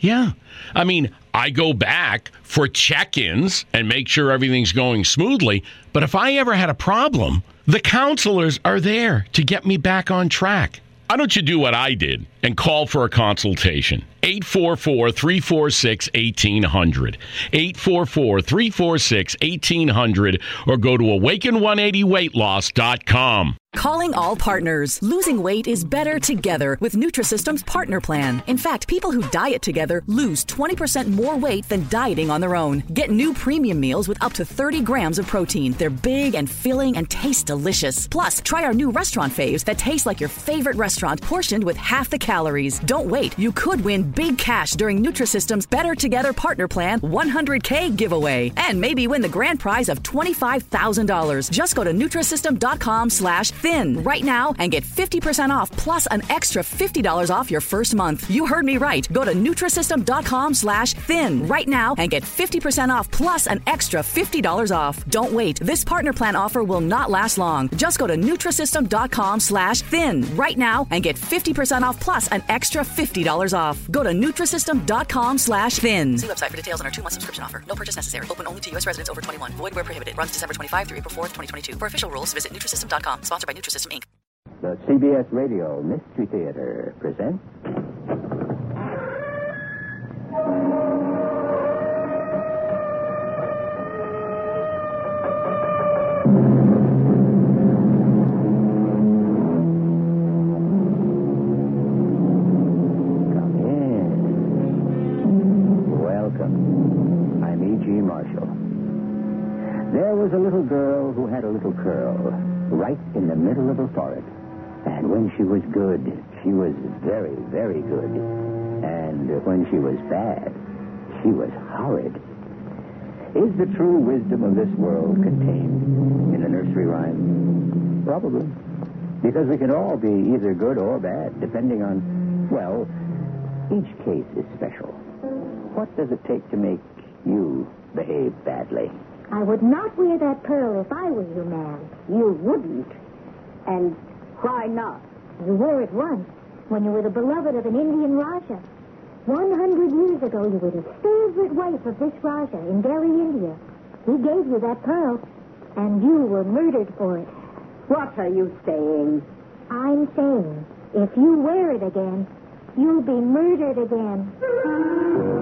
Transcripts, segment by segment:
Yeah. I mean, I go back for check ins and make sure everything's going smoothly. But if I ever had a problem, the counselors are there to get me back on track. Why don't you do what I did and call for a consultation? 844 346 1800. 844 346 1800 or go to awaken180weightloss.com. Calling all partners. Losing weight is better together with Nutrisystem's partner plan. In fact, people who diet together lose 20% more weight than dieting on their own. Get new premium meals with up to 30 grams of protein. They're big and filling and taste delicious. Plus, try our new restaurant faves that taste like your favorite restaurant portioned with half the calories. Don't wait. You could win big cash during Nutrisystem's Better Together Partner Plan 100K giveaway. And maybe win the grand prize of $25,000. Just go to Nutrisystem.com slash thin right now and get 50% off plus an extra $50 off your first month. You heard me right. Go to Nutrisystem.com slash thin right now and get 50% off plus an extra $50 off. Don't wait. This partner plan offer will not last long. Just go to Nutrisystem.com slash thin right now and get 50% off plus an extra $50 off. Go to Nutrisystem.com slash thin. See website for details on our two-month subscription offer. No purchase necessary. Open only to U.S. residents over 21. Void where prohibited. Runs December 25 through April 4th, 2022. For official rules, visit Nutrisystem.com. Sponsored by Nutrisystem, Inc. The CBS Radio Mystery Theater presents. Was a little girl who had a little curl right in the middle of a forehead. And when she was good, she was very, very good. And when she was bad, she was horrid. Is the true wisdom of this world contained in a nursery rhyme? Probably. Because we can all be either good or bad, depending on, well, each case is special. What does it take to make you behave badly? I would not wear that pearl if I were you, ma'am. You wouldn't. And why not? You wore it once. when you were the beloved of an Indian Rajah. One hundred years ago, you were the favorite wife of this Rajah in Delhi, India. He gave you that pearl, and you were murdered for it. What are you saying? I'm saying, if you wear it again, you'll be murdered again.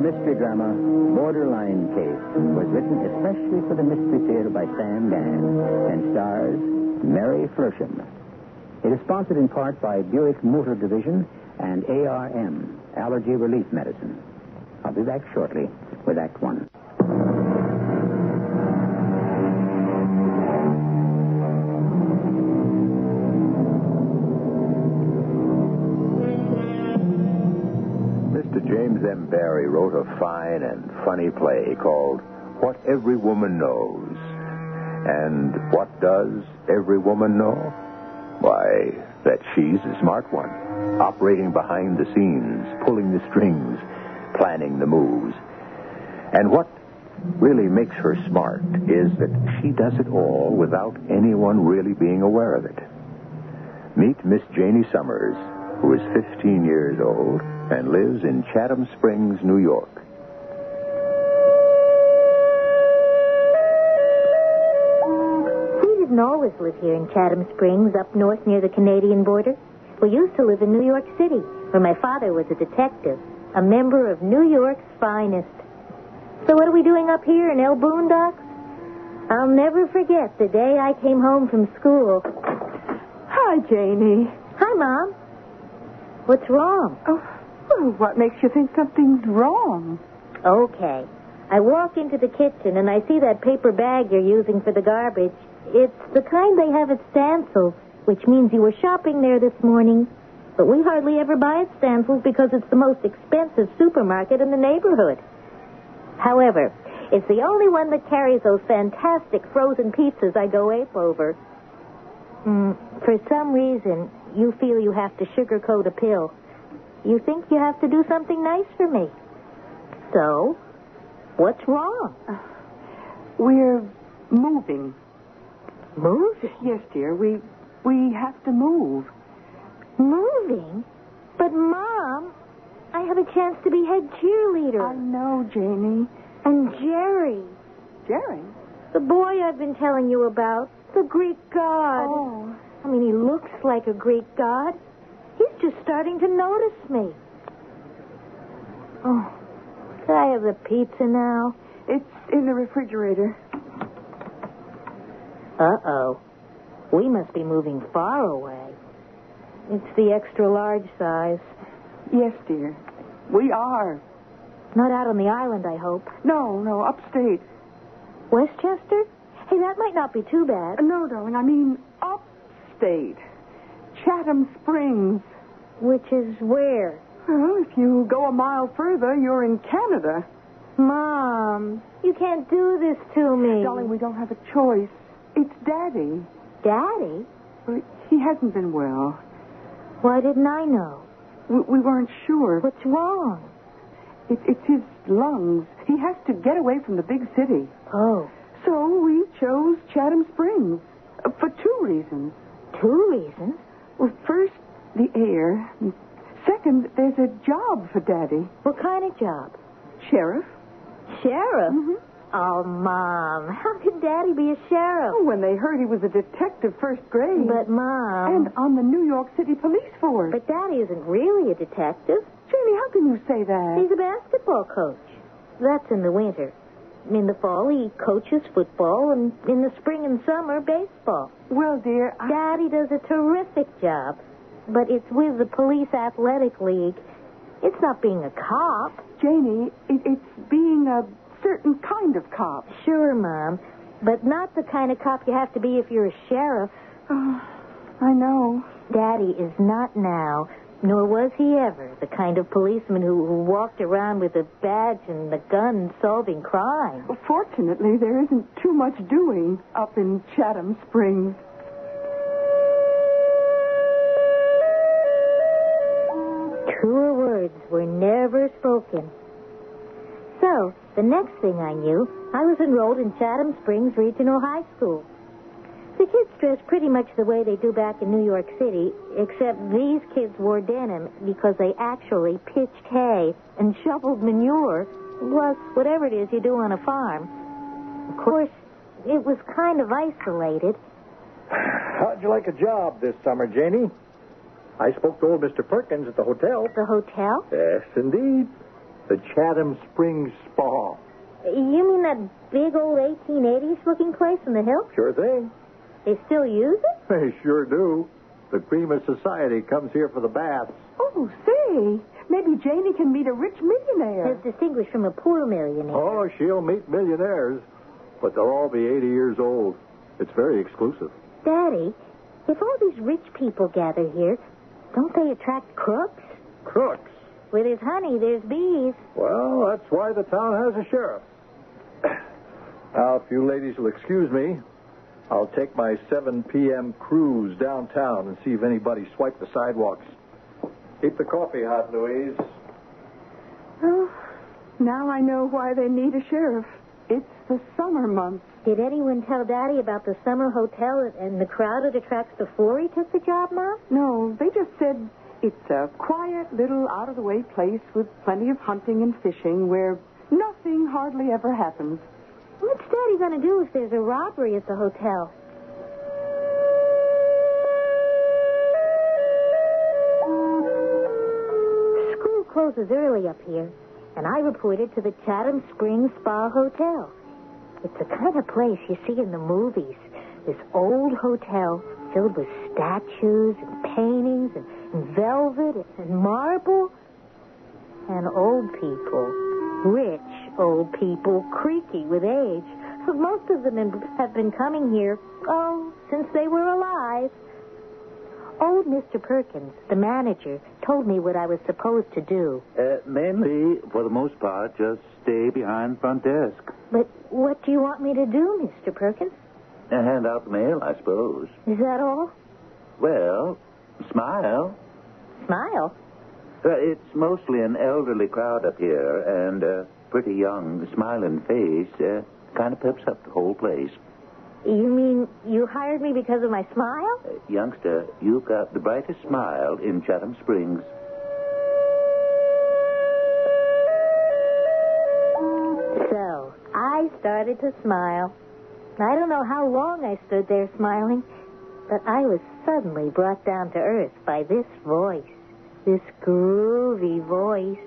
Our mystery drama, Borderline Case, was written especially for the Mystery Theater by Sam Dann and stars Mary Flersham. It is sponsored in part by Buick Motor Division and ARM, Allergy Relief Medicine. I'll be back shortly with Act One. James M. Barrie wrote a fine and funny play called What Every Woman Knows. And what does every woman know? Why, that she's a smart one, operating behind the scenes, pulling the strings, planning the moves. And what really makes her smart is that she does it all without anyone really being aware of it. Meet Miss Janie Summers, who is 15 years old and lives in Chatham Springs, New York. We didn't always live here in Chatham Springs, up north near the Canadian border. We used to live in New York City, where my father was a detective, a member of New York's finest. So what are we doing up here in El Boondocks? I'll never forget the day I came home from school. Hi, Janie. Hi, Mom. What's wrong? Oh, well, what makes you think something's wrong? Okay. I walk into the kitchen and I see that paper bag you're using for the garbage. It's the kind they have at Stansel's, which means you were shopping there this morning. But we hardly ever buy at Stansel's because it's the most expensive supermarket in the neighborhood. However, it's the only one that carries those fantastic frozen pizzas I go ape over. Mm, for some reason, you feel you have to sugarcoat a pill. You think you have to do something nice for me. So, what's wrong? We're moving. Moving? Yes, dear. We we have to move. Moving? But, Mom, I have a chance to be head cheerleader. I know, Janie. And Jerry, Jerry. the boy I've been telling you about, the Greek god. Oh. I mean, he looks like a Greek god. He's just starting to notice me. Oh, could I have the pizza now? It's in the refrigerator. Uh-oh. We must be moving far away. It's the extra large size. Yes, dear. We are. Not out on the island, I hope. No, no, upstate. Westchester? Hey, that might not be too bad. Uh, no, darling, I mean upstate. Chatham Springs. Which is where? Well, if you go a mile further, you're in Canada. Mom, you can't do this to me. Darling, we don't have a choice. It's Daddy. Daddy? Well, He hasn't been well. Why didn't I know? We, we weren't sure. What's wrong? It, it's his lungs. He has to get away from the big city. Oh, So we chose Chatham Springs uh, for two reasons. Two reasons. Well, first, the air. Second, there's a job for Daddy. What kind of job? Sheriff. Sheriff? Mhm. Oh, Mom, how could Daddy be a sheriff? Oh, when they heard he was a detective first grade. But, Mom. And on the New York City Police Force. But Daddy isn't really a detective. Jamie, how can you say that? He's a basketball coach. That's in the winter. In the fall, he coaches football, and in the spring and summer, baseball. Well, dear, I... Daddy does a terrific job, but it's with the Police Athletic League. It's not being a cop. Janie, it, it's being a certain kind of cop. Sure, Mom, but not the kind of cop you have to be if you're a sheriff. Oh, I know. Daddy is not now, nor was he ever, the kind of policeman who, who walked around with a badge and a gun solving crime. Well, fortunately, there isn't too much doing up in Chatham Springs. Truer words were never spoken. So, The next thing I knew, I was enrolled in Chatham Springs Regional High School. The kids dressed pretty much the way they do back in New York City, except these kids wore denim because they actually pitched hay and shoveled manure, plus whatever it is you do on a farm. Of course, it was kind of isolated. How'd you like a job this summer, Janie? I spoke to old Mr. Perkins at the hotel. The hotel? Yes, indeed. The Chatham Springs Spa. You mean that big old 1880s looking place in the hill? Sure thing. They still use it? They sure do. The cream of society comes here for the baths. Oh, say, maybe Janie can meet a rich millionaire. As distinguished from a poor millionaire. Oh, she'll meet millionaires, but they'll all be 80 years old. It's very exclusive. Daddy, if all these rich people gather here, don't they attract crooks? Crooks? Where there's honey, there's bees. Well, that's why the town has a sheriff. now, if you ladies will excuse me, I'll take my 7 p.m. cruise downtown and see if anybody swiped the sidewalks. Keep the coffee hot, Louise. Oh, now I know why they need a sheriff. It's the summer months. Did anyone tell Daddy about the summer hotel and the crowd it attracts before he took the job, Mom? No, they just said it's a quiet little out of the way place with plenty of hunting and fishing where nothing hardly ever happens. What's Daddy going to do if there's a robbery at the hotel? School closes early up here, and I reported to the Chatham Springs Spa Hotel. It's the kind of place you see in the movies. This old hotel filled with statues and paintings and, and velvet and marble and old people. Rich old people, creaky with age. Most of them have been coming here, oh, since they were alive. Old Mr. Perkins, the manager, told me what I was supposed to do. Uh, mainly, for the most part, just stay behind front desk. But what do you want me to do, Mr. Perkins? And hand out the mail, I suppose. Is that all? Well, smile. Smile? Uh, it's mostly an elderly crowd up here, and a pretty young, smiling face uh, kind of peps up the whole place. You mean you hired me because of my smile? Uh, youngster, you've got the brightest smile in Chatham Springs. So, I started to smile. I don't know how long I stood there smiling, but I was suddenly brought down to earth by this voice, this groovy voice.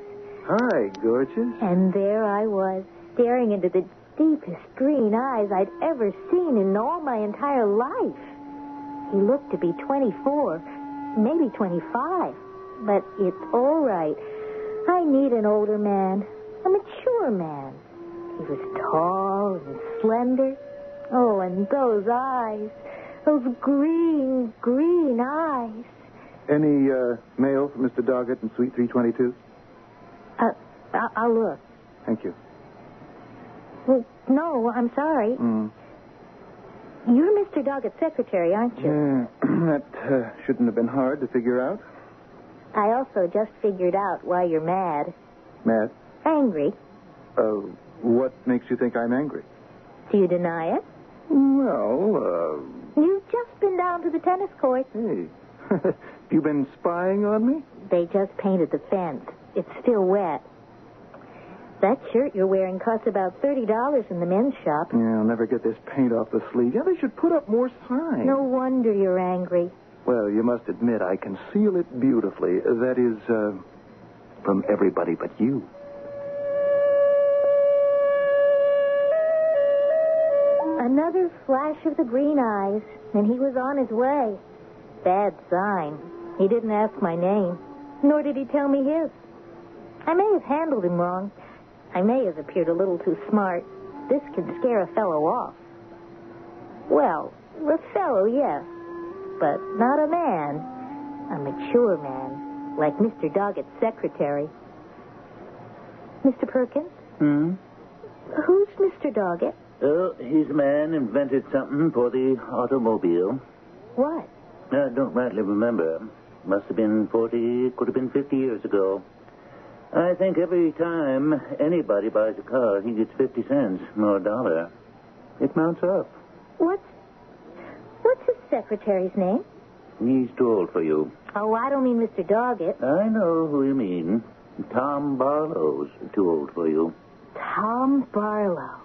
Hi, gorgeous. And there I was, staring into the deepest green eyes I'd ever seen in all my entire life. He looked to be 24, maybe 25, but it's all right. I need an older man, a mature man. He was tall and slender. Oh, and those eyes, those green, green eyes. Any uh, mail for Mr. Doggett in Suite 322? Uh, I- I'll look. Thank you. Well, no, I'm sorry. Mm. You're Mr. Doggett's secretary, aren't you? Yeah, that uh, shouldn't have been hard to figure out. I also just figured out why you're mad. Mad? Angry. uh, what makes you think I'm angry? Do you deny it? Well, You've just been down to the tennis court. uh, hey. you been spying on me? They just painted the fence. It's still wet. That shirt you're wearing costs about $30 in the men's shop. Yeah, I'll never get this paint off the sleeve. Yeah, they should put up more signs. No wonder you're angry. Well, you must admit I conceal it beautifully. That is, uh, from everybody but you. Another flash of the green eyes, and he was on his way. Bad sign. He didn't ask my name, nor did he tell me his. I may have handled him wrong. I may have appeared a little too smart. This can scare a fellow off. Well, a fellow, yes, but not a man. A mature man, like Mr. Doggett's secretary. Mr. Perkins? Hmm? Who's Mr. Doggett? Oh, he's a man invented something for the automobile. What? I don't rightly remember. Must have been 40, could have been 50 years ago. I think every time anybody buys a car, he gets 50 cents or a dollar. It mounts up. What's what's his secretary's name? He's too old for you. Oh, I don't mean Mr. Doggett. I know who you mean. Tom Barlow's too old for you. Tom Barlow.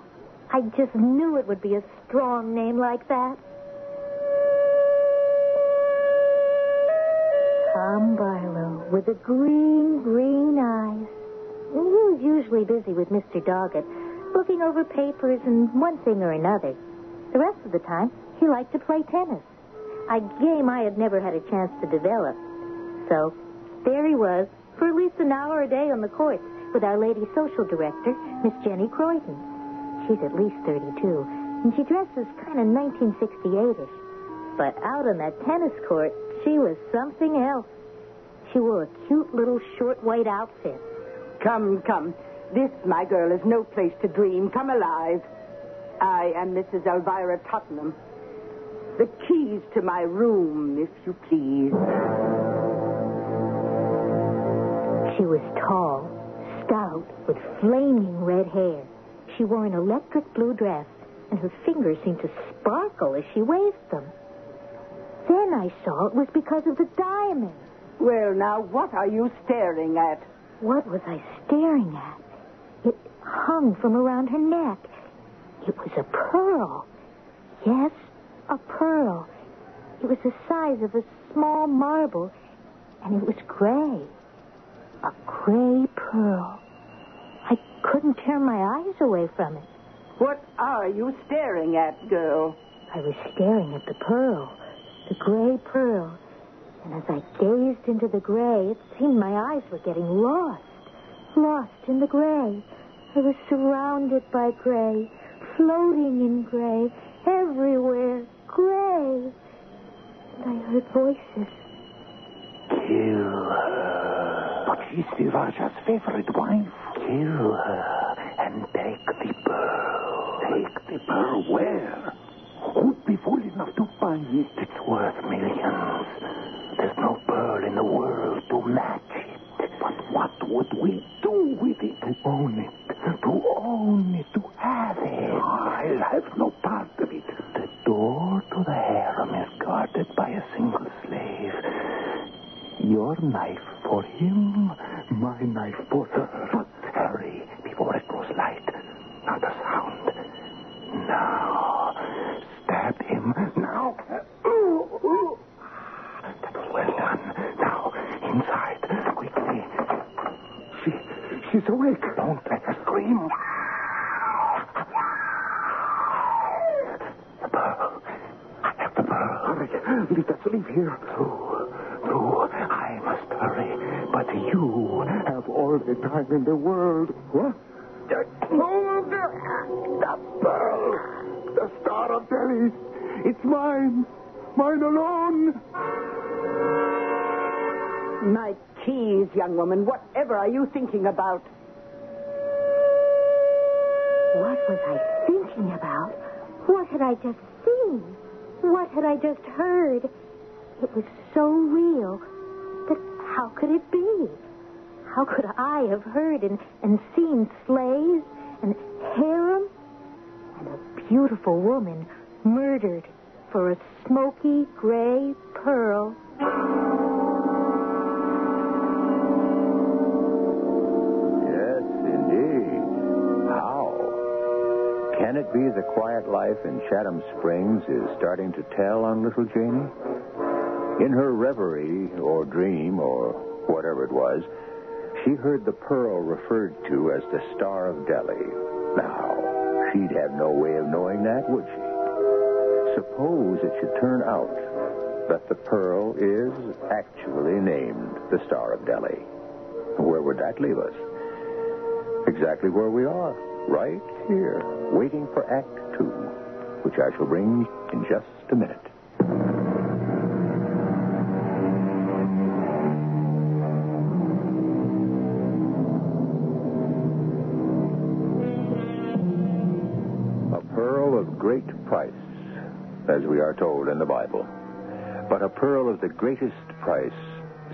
I just knew it would be a strong name like that. Tom Barlow with the green, green eyes. He was usually busy with Mr. Doggett, looking over papers and one thing or another. The rest of the time, he liked to play tennis, a game I had never had a chance to develop. So, there he was, for at least an hour a day on the courts with our lady social director, Miss Jenny Croydon. She's at least 32, and she dresses kind of 1968ish. But out on that tennis court, she was something else. She wore a cute little short white outfit. Come, come. This, my girl, is no place to dream. Come alive. I am Mrs. Elvira Tottenham. The keys to my room, if you please. She was tall, stout, with flaming red hair. She wore an electric blue dress, and her fingers seemed to sparkle as she waved them. Then I saw it was because of the diamond. Well, now, what are you staring at? What was I staring at? It hung from around her neck. It was a pearl. Yes, a pearl. It was the size of a small marble, and it was gray. A gray pearl. I couldn't tear my eyes away from it. What are you staring at, girl? I was staring at the pearl, the gray pearl. And as I gazed into the gray, it seemed my eyes were getting lost. Lost in the gray. I was surrounded by gray, floating in gray, everywhere, gray. And I heard voices. Kill her. But she's the Raja's favorite wife. Kill her and take the pearl. Take the pearl where? Who'd be fool enough to buy it? It's worth millions. There's no pearl in the world to match it. But what would we do with it? To own it. To own it. To have it. I'll have no part of it. The door to the harem is guarded by a single slave. Your knife for him, my knife for How could I have heard and, and seen slaves and harem and a beautiful woman murdered for a smoky gray pearl? Yes, indeed. How? Can it be the quiet life in Chatham Springs is starting to tell on little Janie? In her reverie or dream or whatever it was, she heard the pearl referred to as the Star of Delhi. Now, she'd have no way of knowing that, would she? Suppose it should turn out that the pearl is actually named the Star of Delhi. Where would that leave us? Exactly where we are, right here, waiting for Act Two, which I shall bring in just a minute. Price, as we are told in the Bible. But a pearl of the greatest price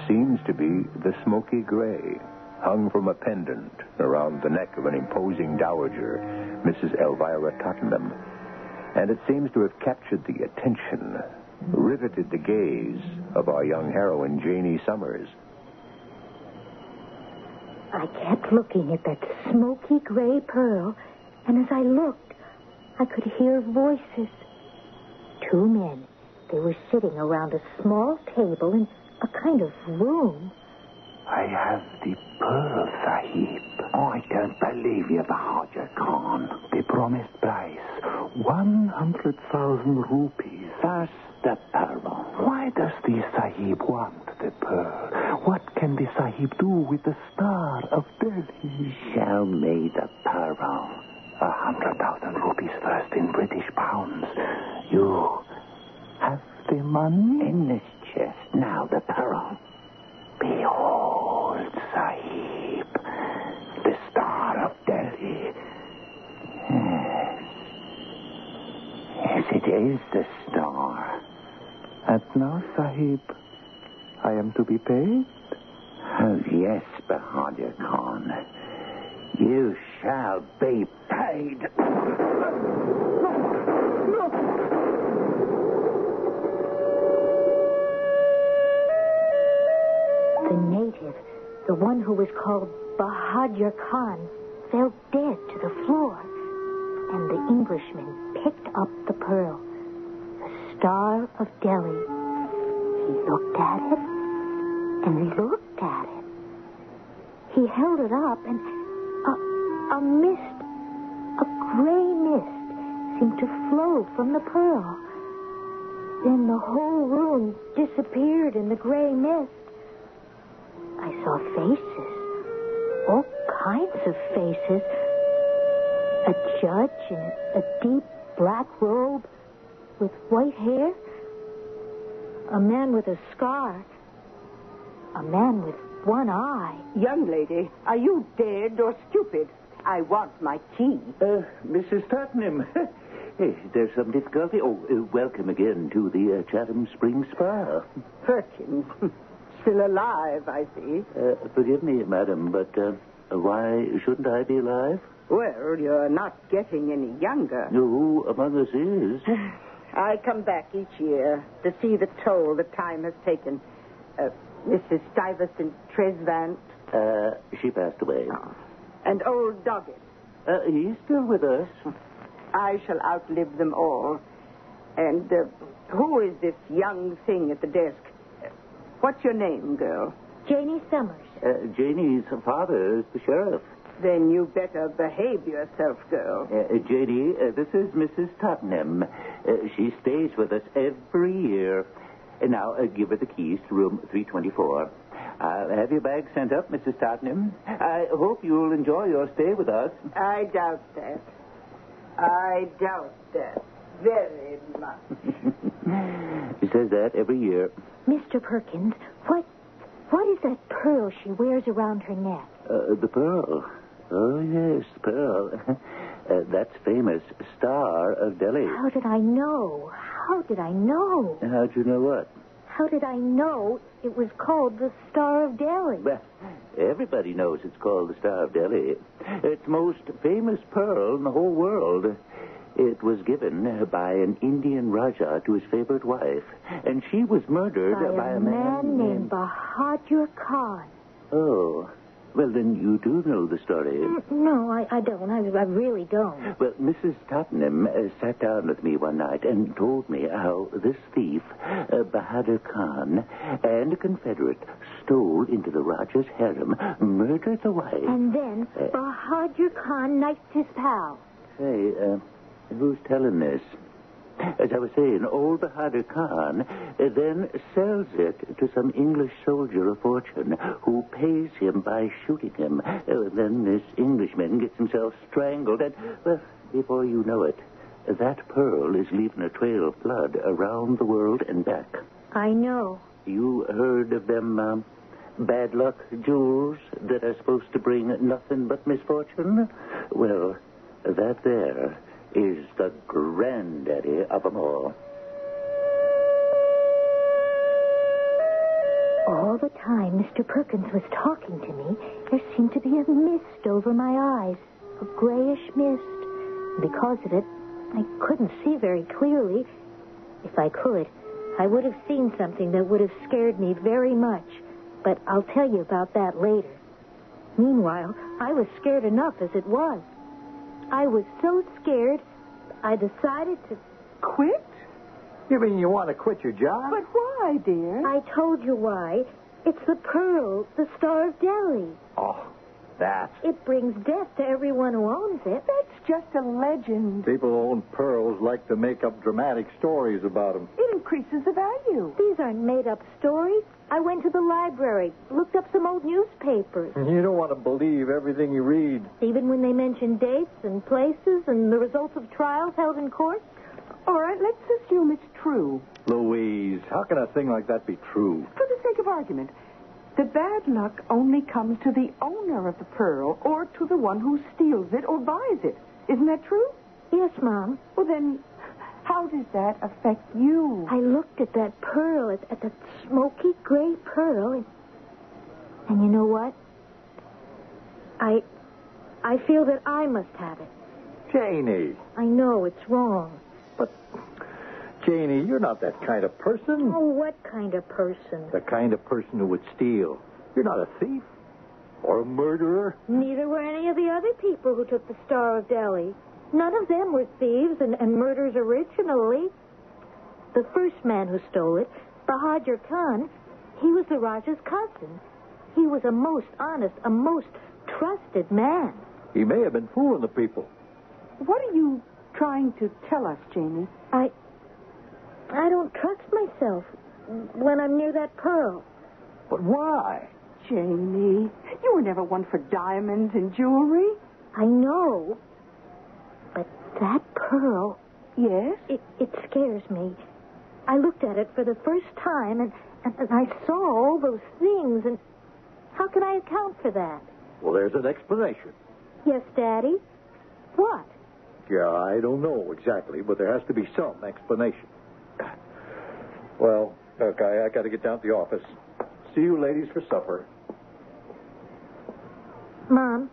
seems to be the smoky gray. hung from a pendant around the neck of an imposing dowager, Mrs. Elvira Tottenham. And it seems to have captured the attention, riveted the gaze of our young heroine, Janie Summers. I kept looking at that smoky gray pearl, and as I looked, I could hear voices. Two men. They were sitting around a small table in a kind of room. I have the pearl, Sahib. Oh, I don't believe you, Bahadur Khan. The promised price, 100,000 rupees. That's the pearl. Why does the Sahib want the pearl? What can the Sahib do with the star of Delhi? Show me the pearl. A hundred thousand rupees first in British pounds. You have the money? In this chest. Now the pearl. Behold, Sahib, the star of Delhi. Yes. Yes, it is the star. And now, Sahib, I am to be paid? Oh, yes, Bahadur Khan. You shall be paid. The native, the one who was called Bahadur Khan, fell dead to the floor. And the Englishman picked up the pearl, the Star of Delhi. He looked at it and looked at it. He held it up, and a, a mist, a gray mist, seemed to flow from the pearl. Then the whole room disappeared in the gray mist. I saw faces, all kinds of faces. A judge in a deep black robe with white hair. A man with a scar. A man with one eye. Young lady, are you dead or stupid? I want my tea. Uh, Mrs. Tottenham. hey, there's some difficulty. Oh, uh, welcome again to the uh, Chatham Springs Spa. Perkins. Still alive, I see. Uh, forgive me, madam, but uh, why shouldn't I be alive? Well, you're not getting any younger. No, among us is. I come back each year to see the toll the time has taken. Uh, Mrs. Stuyvesant Tresvant. Uh, she passed away. Oh. And old Doggett. Uh, he's still with us. I shall outlive them all. And uh, who is this young thing at the desk? Uh, What's your name, girl? Janie Summers. Uh, Janie's father is the sheriff. Then you better behave yourself, girl. Uh, Janie, uh, this is Mrs. Tottenham. Uh, she stays with us every year. And now, uh, give her the keys to room 324. I'll have your bag sent up, Mrs. Tottenham. I hope you'll enjoy your stay with us. I doubt that. I doubt that very much. she says that every year. Mr. Perkins, what what is that pearl she wears around her neck? Uh, the pearl. Oh, yes, the pearl. uh, that's famous Star of Delhi. How did I know? How did I know? How'd you know what? How did I know it was called the Star of Delhi? Well, everybody knows it's called the Star of Delhi. It's the most famous pearl in the whole world. It was given by an Indian Raja to his favorite wife, and she was murdered by, by a a man named Bahadur Khan. Oh. Well, then you do know the story. No, I, I don't. I, I really don't. Well, Mrs. Tottenham uh, sat down with me one night and told me how this thief, uh, Bahadur Khan, and a Confederate stole into the Raja's harem, murdered the wife. And then Uh, Bahadur Khan knifed his pal. Say, uh, who's telling this? As I was saying, old Bahadur Khan uh, then sells it to some English soldier of fortune who pays him by shooting him. Uh, then this Englishman gets himself strangled, and, well, before you know it, that pearl is leaving a trail of blood around the world and back. I know. You heard of them um, bad luck jewels that are supposed to bring nothing but misfortune? Well, that there is the granddaddy of them all. All the time Mr. Perkins was talking to me, there seemed to be a mist over my eyes, a grayish mist. Because of it, I couldn't see very clearly. If I could, I would have seen something that would have scared me very much. But I'll tell you about that later. Meanwhile, I was scared enough as it was. I was so scared, I decided to Quit? You mean you want to quit your job? But why, dear? I told you why. It's the pearl, the Star of Delhi. Oh, that. It brings death to everyone who owns it. That's just a legend. People who own pearls like to make up dramatic stories about them. It increases the value. These aren't made up stories. I went to the library, looked up some old newspapers. You don't want to believe everything you read. Even when they mention dates and places and the results of trials held in court. All right, let's assume it's true. Louise, how can a thing like that be true? For the sake of argument, the bad luck only comes to the owner of the pearl or to the one who steals it or buys it. Isn't that true? Yes, Mom. Well, then, how does that affect you? I looked at that pearl, at, at that smoky gray pearl, and, and you know what? I, I feel that I must have it. Janie. I know it's wrong. Janie, you're not that kind of person. Oh, what kind of person? The kind of person who would steal. You're not a thief or a murderer. Neither were any of the other people who took the Star of Delhi. None of them were thieves and, and murderers originally. The first man who stole it, Bahadur Khan, he was the Raja's cousin. He was a most honest, a most trusted man. He may have been fooling the people. What are you trying to tell us, Janie? I. I don't trust myself when I'm near that pearl. But why? Jamie, you were never one for diamonds and jewelry. I know. But that pearl, Yes? it, it scares me. I looked at it for the first time and, and, and I saw all those things, and how can I account for that? Well, there's an explanation. Yes, Daddy? What? Yeah, I don't know exactly, but there has to be some explanation. Well, look, I, I got to get down to the office. See you ladies for supper. Mom?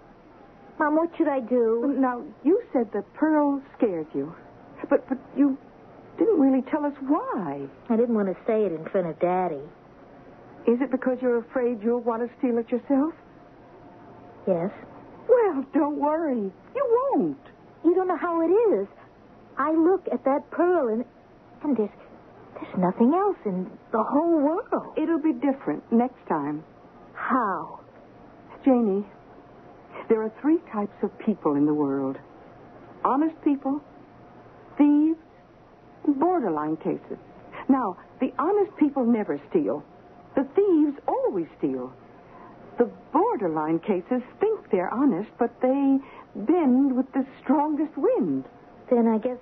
Mom, what should I do? Now, you said the pearl scares you. But, but you didn't really tell us why. I didn't want to say it in front of Daddy. Is it because you're afraid you'll want to steal it yourself? Yes. Well, don't worry. You won't. You don't know how it is. I look at that pearl and, and there's, there's nothing else in the whole world. It'll be different next time. How? Janie, there are three types of people in the world honest people, thieves, and borderline cases. Now, the honest people never steal, the thieves always steal. The borderline cases think they're honest, but they bend with the strongest wind. Then I guess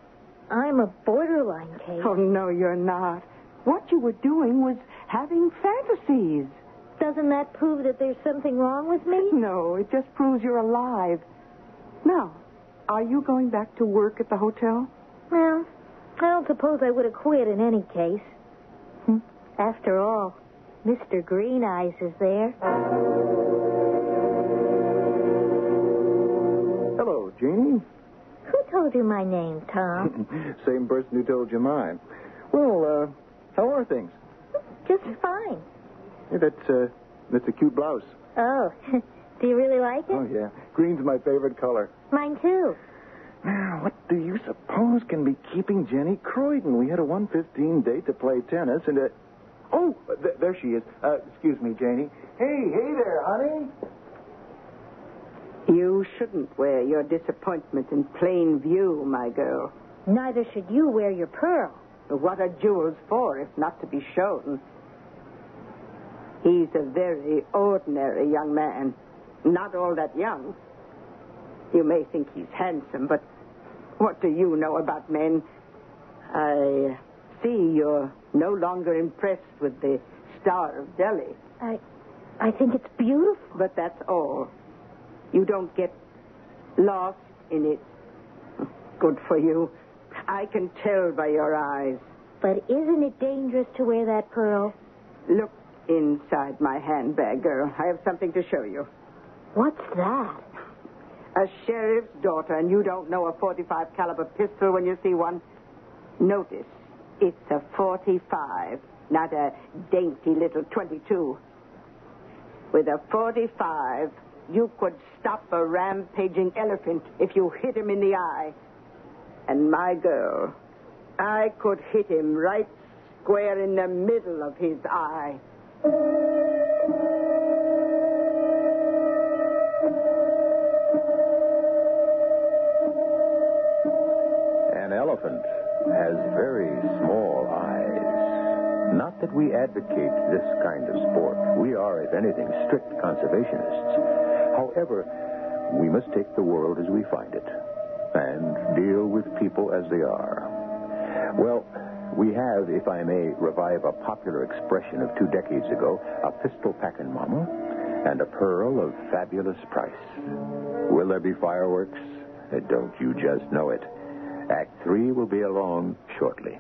I'm a borderline case. Oh, no, you're not. What you were doing was having fantasies. Doesn't that prove that there's something wrong with me? No, it just proves you're alive. Now, are you going back to work at the hotel? Well, I don't suppose I would have quit in any case. Hmm. After all, Mr. Green Eyes is there. Hello, Janie. Told you my name, Tom? Same person who told you mine. Well, uh, how are things? Just fine. Hey, that's, uh, that's a cute blouse. Oh, do you really like it? Oh, yeah. Green's my favorite color. Mine too. Now, what do you suppose can be keeping Jenny Croydon? We had a 115 date to play tennis, and, uh... Oh, th- there she is. Uh, excuse me, Janie. Hey, hey there, honey. You shouldn't wear your disappointment in plain view, my girl. Neither should you wear your pearl. But What are jewels for if not to be shown? He's a very ordinary young man. Not all that young. You may think he's handsome, but what do you know about men? I see you're no longer impressed with the Star of Delhi. I, I think it's beautiful. But that's all. You don't get lost in it. Good for you. I can tell by your eyes. But isn't it dangerous to wear that pearl? Look, inside my handbag, girl. I have something to show you. What's that? A sheriff's daughter, and you don't know a 45 caliber pistol when you see one? Notice, it's a 45, not a dainty little 22. With a 45, you could stop a rampaging elephant if you hit him in the eye. And my girl, I could hit him right square in the middle of his eye. An elephant has very small eyes. Not that we advocate this kind of sport. We are, if anything, strict conservationists. However, we must take the world as we find it and deal with people as they are. Well, we have, if I may revive a popular expression of two decades ago, a pistol packing mama and a pearl of fabulous price. Will there be fireworks? Uh, Don't you just know it? Act three will be along shortly.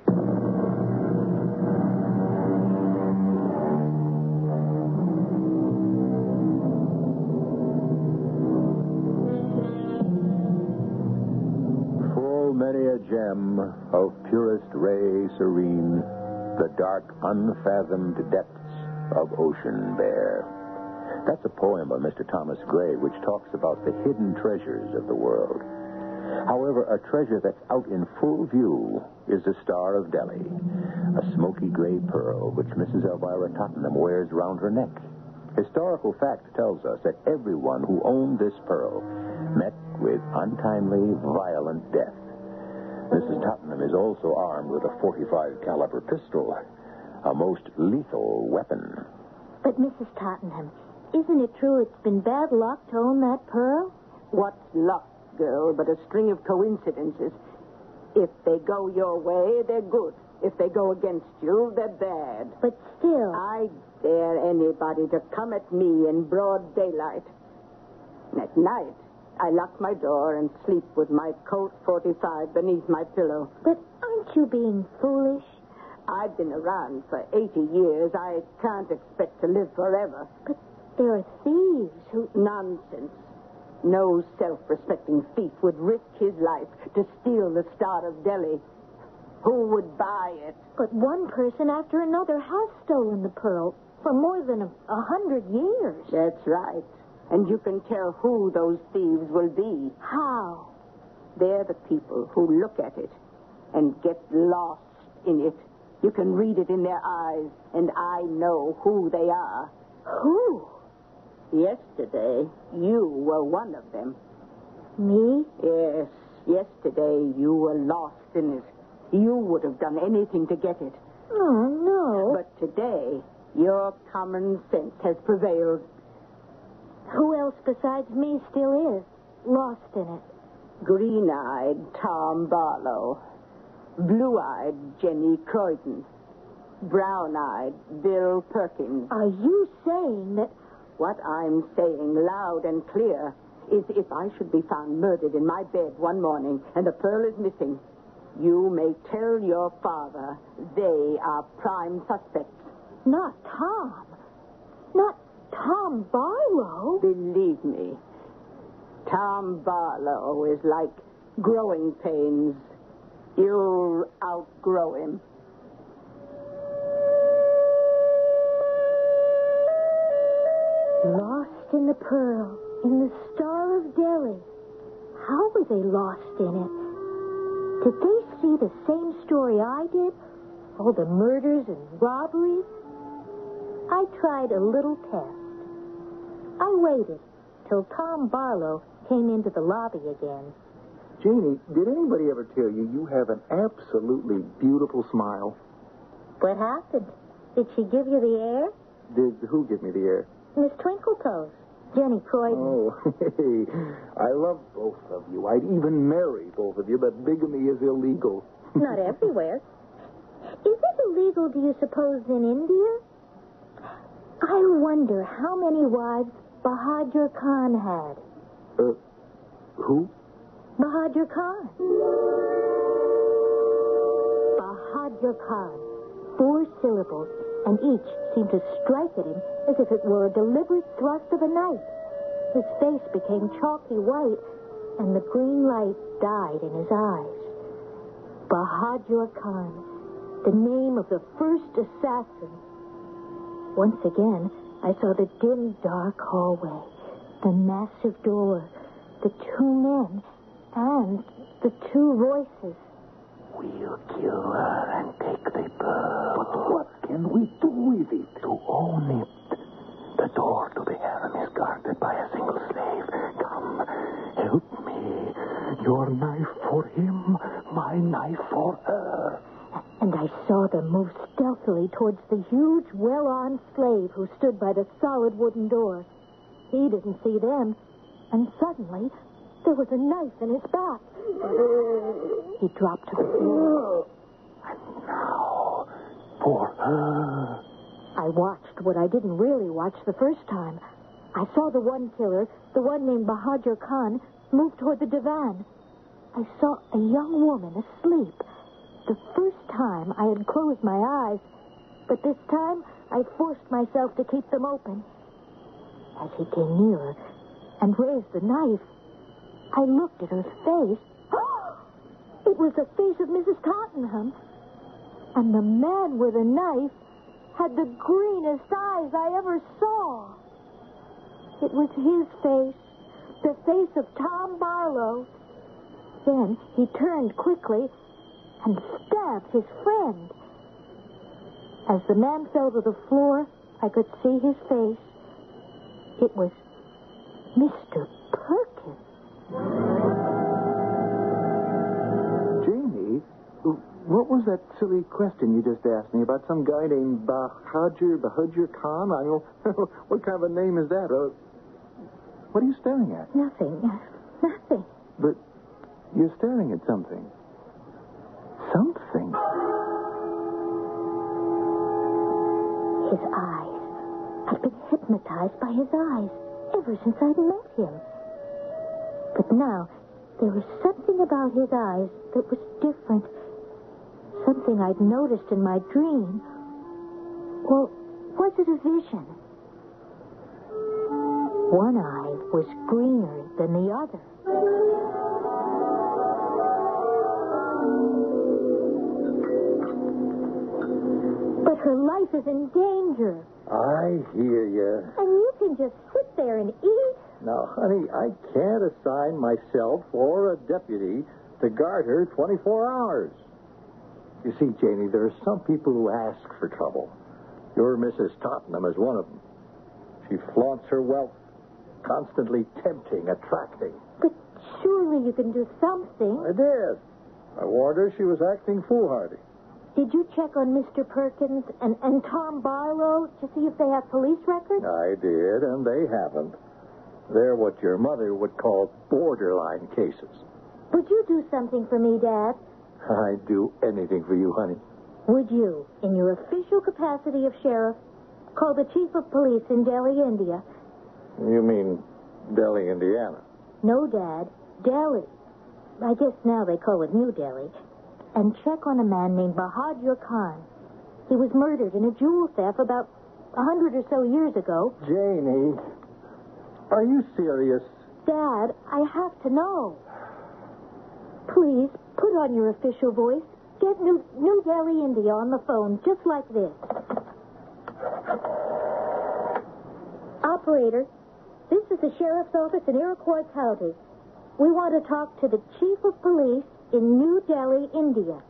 Purest ray serene, the dark, unfathomed depths of ocean bear. That's a poem by Mr. Thomas Gray which talks about the hidden treasures of the world. However, a treasure that's out in full view is the Star of Delhi, a smoky gray pearl which Mrs. Elvira Tottenham wears round her neck. Historical fact tells us that everyone who owned this pearl met with untimely, violent death. Mrs. Tottenham is also armed with a 45 caliber pistol, a most lethal weapon. But, Mrs. Tottenham, isn't it true it's been bad luck to own that pearl? What's luck, girl, but a string of coincidences? If they go your way, they're good. If they go against you, they're bad. But still. I dare anybody to come at me in broad daylight. At night, I lock my door and sleep with my Colt 45 beneath my pillow. But aren't you being foolish? I've been around for 80 years. I can't expect to live forever. But there are thieves who. Nonsense. No self respecting thief would risk his life to steal the Star of Delhi. Who would buy it? But one person after another has stolen the pearl for more than a, a hundred years. That's right. And you can tell who those thieves will be. How? They're the people who look at it and get lost in it. You can read it in their eyes, and I know who they are. Who? Yesterday, you were one of them. Me? Yes, yesterday you were lost in it. You would have done anything to get it. Oh, no. But today, your common sense has prevailed. Who else besides me still is lost in it? Green eyed Tom Barlow. Blue eyed Jenny Croydon. Brown eyed Bill Perkins. Are you saying that. What I'm saying loud and clear is if I should be found murdered in my bed one morning and the pearl is missing, you may tell your father they are prime suspects. Not Tom. Not Tom Barlow. Believe me, Tom Barlow is like growing pains. You'll outgrow him. Lost in the pearl, in the Star of Delhi. How were they lost in it? Did they see the same story I did? All the murders and robberies? I tried a little test. I waited till Tom Barlow came into the lobby again. Janie, did anybody ever tell you you have an absolutely beautiful smile? What happened? Did she give you the air? Did who give me the air? Miss Twinkletoes. Jenny Croydon. Oh, hey, I love both of you. I'd even marry both of you, but bigamy is illegal. Not everywhere. Is it illegal, do you suppose, in India? I wonder how many wives Bahadur Khan had. Uh, who? Bahadur Khan. Bahadur Khan. Four syllables and each seemed to strike at him as if it were a deliberate thrust of a knife. His face became chalky white, and the green light died in his eyes. Bahadur Khan, the name of the first assassin. Once again, I saw the dim, dark hallway, the massive door, the two men, and the two voices. We'll kill her and take the pearl. But what can we do with it? To own it. The door to the harem is guarded by a single slave. Come, help me. Your knife for him, my knife for her. And I saw them move stealthily towards the huge, well armed slave who stood by the solid wooden door. He didn't see them, and suddenly there was a knife in his back. He dropped to the floor. And now, for her. I watched what I didn't really watch the first time. I saw the one killer, the one named Bahadur Khan, move toward the divan. I saw a young woman asleep. The first time I had closed my eyes, but this time I forced myself to keep them open. As he came nearer and raised the knife, I looked at her face. It was the face of Mrs. Tottenham. And the man with the knife had the greenest eyes I ever saw. It was his face, the face of Tom Barlow. Then he turned quickly and stabbed his friend. As the man fell to the floor, I could see his face. It was Mr. Perkins. Janie, what was that silly question you just asked me about some guy named Bahadur, Bahadur Khan? I don't what kind of a name is that? Uh, what are you staring at? Nothing. Nothing. But you're staring at. Something. His eyes. I've been hypnotized by his eyes ever since I'd met him. But now, there was something about his eyes that was different. Something I'd noticed in my dream. Or was it a vision? One eye was greener than the other. But her life is in danger. I hear you. And you can just sit there and eat. Now, honey, I can't assign myself or a deputy to guard her 24 hours. You see, Janie, there are some people who ask for trouble. Your Mrs. Tottenham is one of them. She flaunts her wealth, constantly tempting, attracting. But surely you can do something. I did. I warned her she was acting foolhardy. Did you check on Mr. Perkins and, and Tom Barlow to see if they have police records? I did, and they haven't. They're what your mother would call borderline cases. Would you do something for me, Dad? I'd do anything for you, honey. Would you, in your official capacity of sheriff, call the chief of police in Delhi, India? You mean Delhi, Indiana? No, Dad. Delhi. I guess now they call it New Delhi. And check on a man named Bahadur Khan. He was murdered in a jewel theft about a hundred or so years ago. Janie, are you serious? Dad, I have to know. Please, put on your official voice. Get New, New Delhi, India on the phone, just like this. Operator, this is the sheriff's office in Iroquois County. We want to talk to the chief of police in New Delhi, India.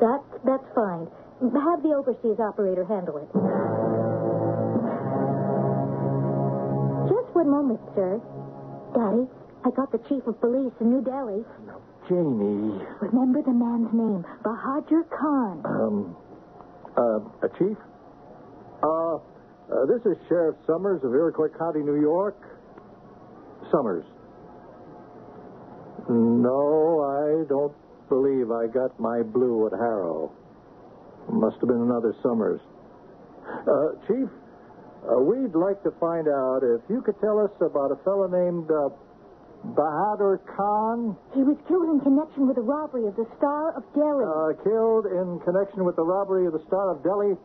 That's, that's fine. Have the overseas operator handle it. Just one moment, sir. Daddy, I got the chief of police in New Delhi. Janie. Remember the man's name, Bahadur Khan. Um, uh, a chief? Uh, uh, this is Sheriff Summers of Iroquois County, New York. Summers. No, I don't believe I got my blue at Harrow. Must have been another Summers. Uh, Chief, uh, we'd like to find out if you could tell us about a fellow named uh, Bahadur Khan? He was killed in connection with the robbery of the Star of Delhi. Uh, killed in connection with the robbery of the Star of Delhi?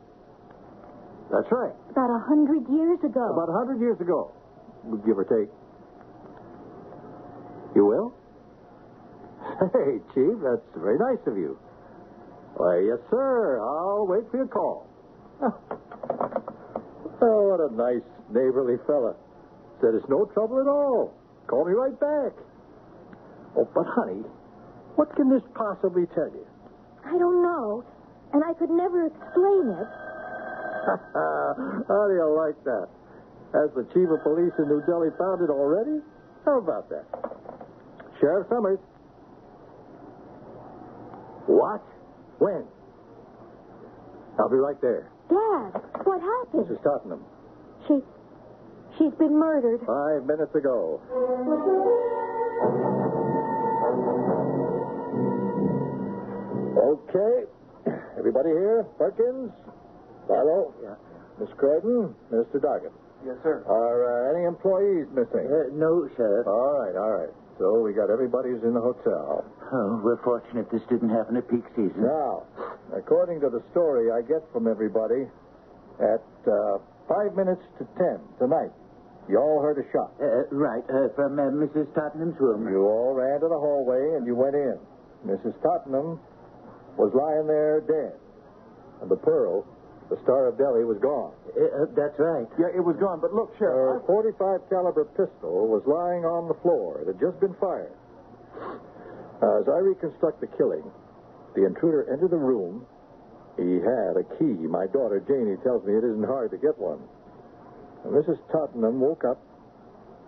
That's right. About a hundred years ago. About a hundred years ago, give or take. You will? Hey, Chief, that's very nice of you. Why, yes, sir. I'll wait for your call. Oh. oh, what a nice, neighborly fella. Said it's no trouble at all. Call me right back. Oh, but honey, what can this possibly tell you? I don't know, and I could never explain it. How do you like that? Has the chief of police in New Delhi found it already? How about that? Sheriff Summers. What? When? I'll be right there. Dad, what happened? Mrs. Tottenham. She, she's been murdered. Five minutes ago. Okay. Everybody here? Perkins? Barlow? Yeah. Miss Croydon? Mr. Doggett? Yes, sir. Are uh, any employees missing? Uh, no, Sheriff. All right, all right. So we got everybody who's in the hotel. Oh, we're fortunate this didn't happen at peak season. Now, according to the story I get from everybody, at uh, five minutes to ten tonight, you all heard a shot. Uh, right, uh, from uh, Mrs. Tottenham's room. You all ran to the hallway and you went in. Mrs. Tottenham was lying there dead. And the pearl, the Star of Delhi, was gone. Uh, that's right. Yeah, it was gone. But look, Sheriff. Her 45 caliber pistol was lying on the floor. It had just been fired. Uh, as I reconstruct the killing, the intruder entered the room. He had a key. My daughter Janie tells me it isn't hard to get one. And Mrs. Tottenham woke up.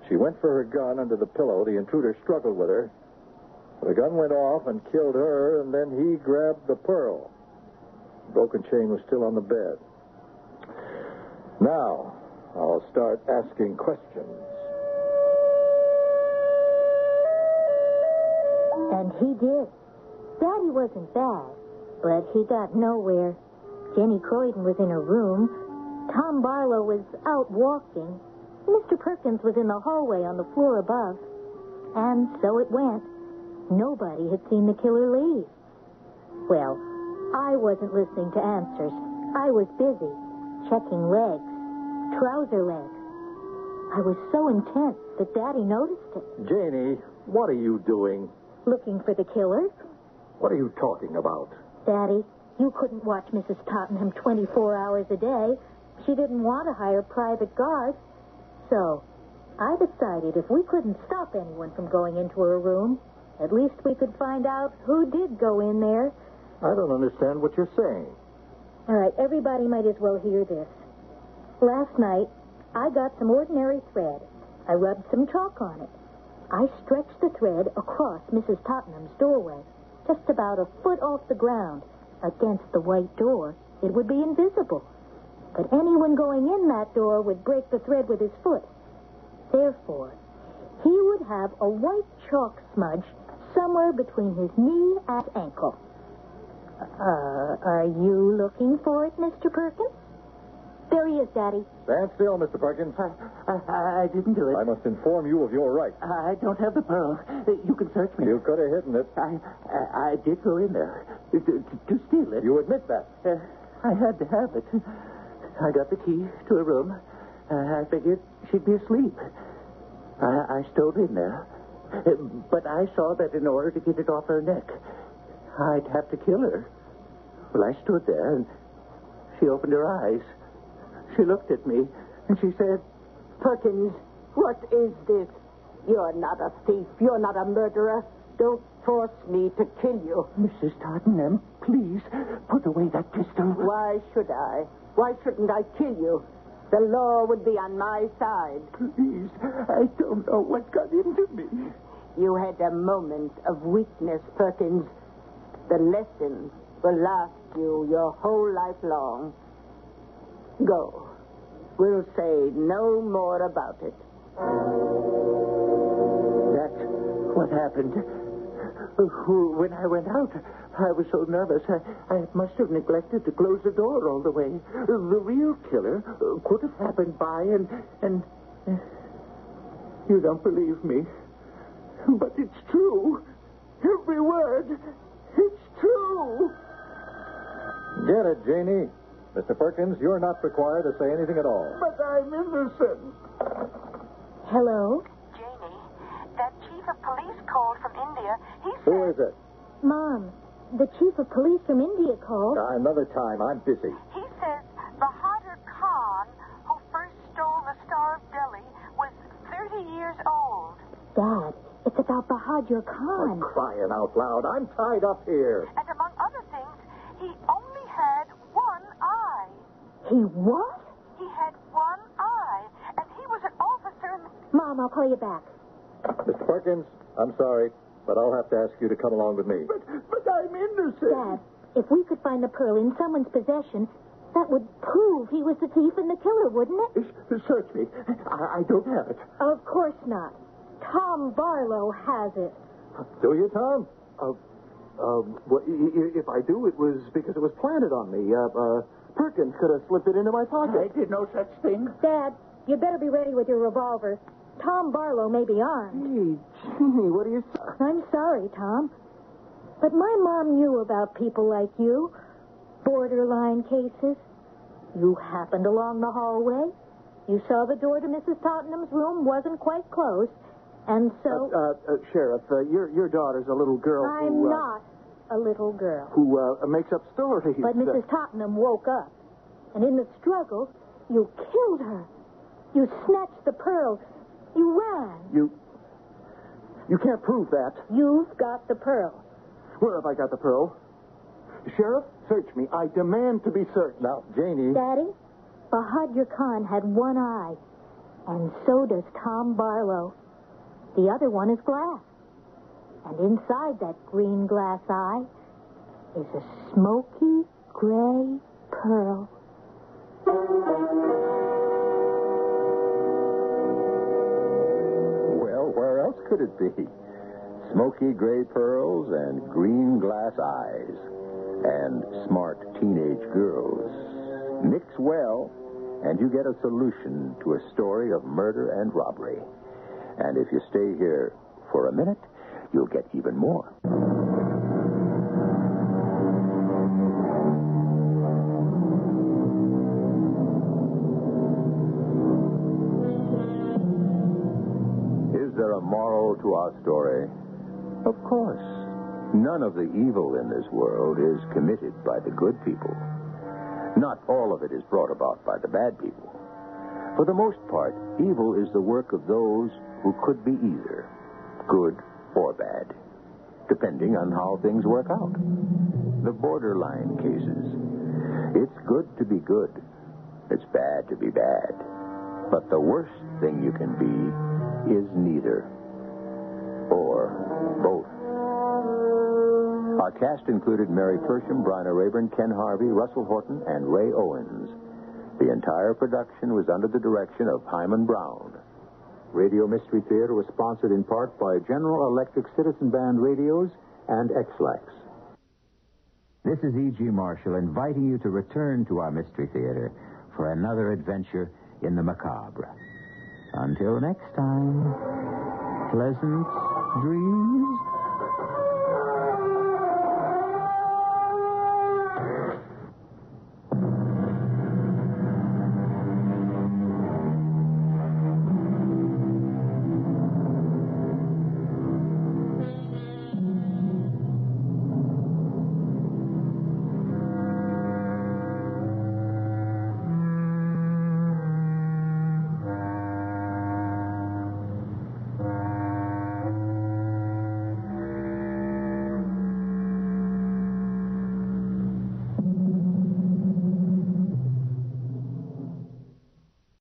She went for her gun under the pillow. The intruder struggled with her. The gun went off and killed her, and then he grabbed the pearl. The broken chain was still on the bed. Now, I'll start asking questions. And he did. Daddy wasn't bad, but he got nowhere. Jenny Croydon was in her room. Tom Barlow was out walking. Mr. Perkins was in the hallway on the floor above. And so it went. Nobody had seen the killer leave. Well, I wasn't listening to answers. I was busy checking legs, trouser legs. I was so intent that Daddy noticed it. Janie, what are you doing? Looking for the killers. What are you talking about? Daddy, you couldn't watch Mrs. Tottenham 24 hours a day. She didn't want to hire private guards. So, I decided if we couldn't stop anyone from going into her room, at least we could find out who did go in there. I don't understand what you're saying. All right, everybody might as well hear this. Last night, I got some ordinary thread. I rubbed some chalk on it. I stretched the thread across Mrs. Tottenham's doorway, just about a foot off the ground. Against the white door, it would be invisible. But anyone going in that door would break the thread with his foot. Therefore, he would have a white chalk smudge somewhere between his knee and ankle. Uh, are you looking for it, Mr. Perkins? There he is, Daddy. Stand still, Mr. Perkins. I, I, I didn't do it. I must inform you of your rights. I don't have the pearl. You can search me. You could have hidden it. I, I, I did go in there to, to, to steal it. You admit that? Uh, I had to have it. I got the key to her room. Uh, I figured she'd be asleep. I, I stole in there. Uh, but I saw that in order to get it off her neck, I'd have to kill her. Well, I stood there, and she opened her eyes. She looked at me, and she said, Perkins, what is this? You're not a thief. You're not a murderer. Don't force me to kill you. Mrs. Tottenham, please, put away that pistol. Why should I? Why shouldn't I kill you? The law would be on my side. Please, I don't know what got into me. You had a moment of weakness, Perkins. The lesson will last you your whole life long. Go. We'll say no more about it. That's what happened. When I went out, I was so nervous, I, I must have neglected to close the door all the way. The real killer could have happened by and. and. Eh, you don't believe me? But it's true. Every word. It's true. Get it, Janie. Mr. Perkins, you're not required to say anything at all. But I'm innocent. Hello? Janie, that chief of police called from India. He said... Who is it? Mom, the chief of police from India called. Uh, another time. I'm busy. he says Bahadur Khan, who first stole the Star of Delhi, was 30 years old. Dad, it's about Bahadur Khan. I'm Crying out loud. I'm tied up here. And among other things, he only had one eye. He what? He had one eye, and he was an officer in the... Mom, I'll call you back. Mr. Perkins, I'm sorry, but I'll have to ask you to come along with me. But, but I'm innocent. Dad, if we could find the pearl in someone's possession, that would prove he was the thief and the killer, wouldn't it? Search me. I, I don't have it. Of course not. Tom Barlow has it. Do you, Tom? Uh, uh, well, i- i- if I do, it was because it was planted on me. Uh, uh, Perkins could have slipped it into my pocket. I did no such thing. Dad, you better be ready with your revolver. Tom Barlow may be armed. Gee, gee, what are you say? I'm sorry, Tom. But my mom knew about people like you. Borderline cases. You happened along the hallway. You saw the door to Mrs. Tottenham's room wasn't quite closed. And so Uh, uh, Sheriff, uh, your your daughter's a little girl I'm who, uh, not a little girl. who uh, makes up stories. But Uh, Mrs. Tottenham woke up. And in the struggle, you killed her. You snatched the pearl. You ran. you you can't prove that. You've got the pearl. Where have I got the pearl? Sheriff, search me. I demand to be searched. Now, Janie. Daddy, Bahadur Khan had one eye. And so does Tom Barlow. The other one is glass. And inside that green glass eye is a smoky gray pearl. Well, where else could it be? Smoky gray pearls and green glass eyes. And smart teenage girls. Mix well, and you get a solution to a story of murder and robbery. And if you stay here for a minute, you'll get even more. Is there a moral to our story? Of course. None of the evil in this world is committed by the good people. Not all of it is brought about by the bad people. For the most part, evil is the work of those who could be either good or bad, depending on how things work out. The borderline cases. It's good to be good. It's bad to be bad. But the worst thing you can be is neither. Or both. Our cast included Mary Tersham, Bryna Raeburn, Ken Harvey, Russell Horton, and Ray Owens. The entire production was under the direction of Himan Brown. Radio Mystery Theater was sponsored in part by General Electric Citizen Band Radios and Ex-Lax. This is E.G. Marshall inviting you to return to our Mystery Theater for another adventure in the macabre. Until next time, pleasant dreams.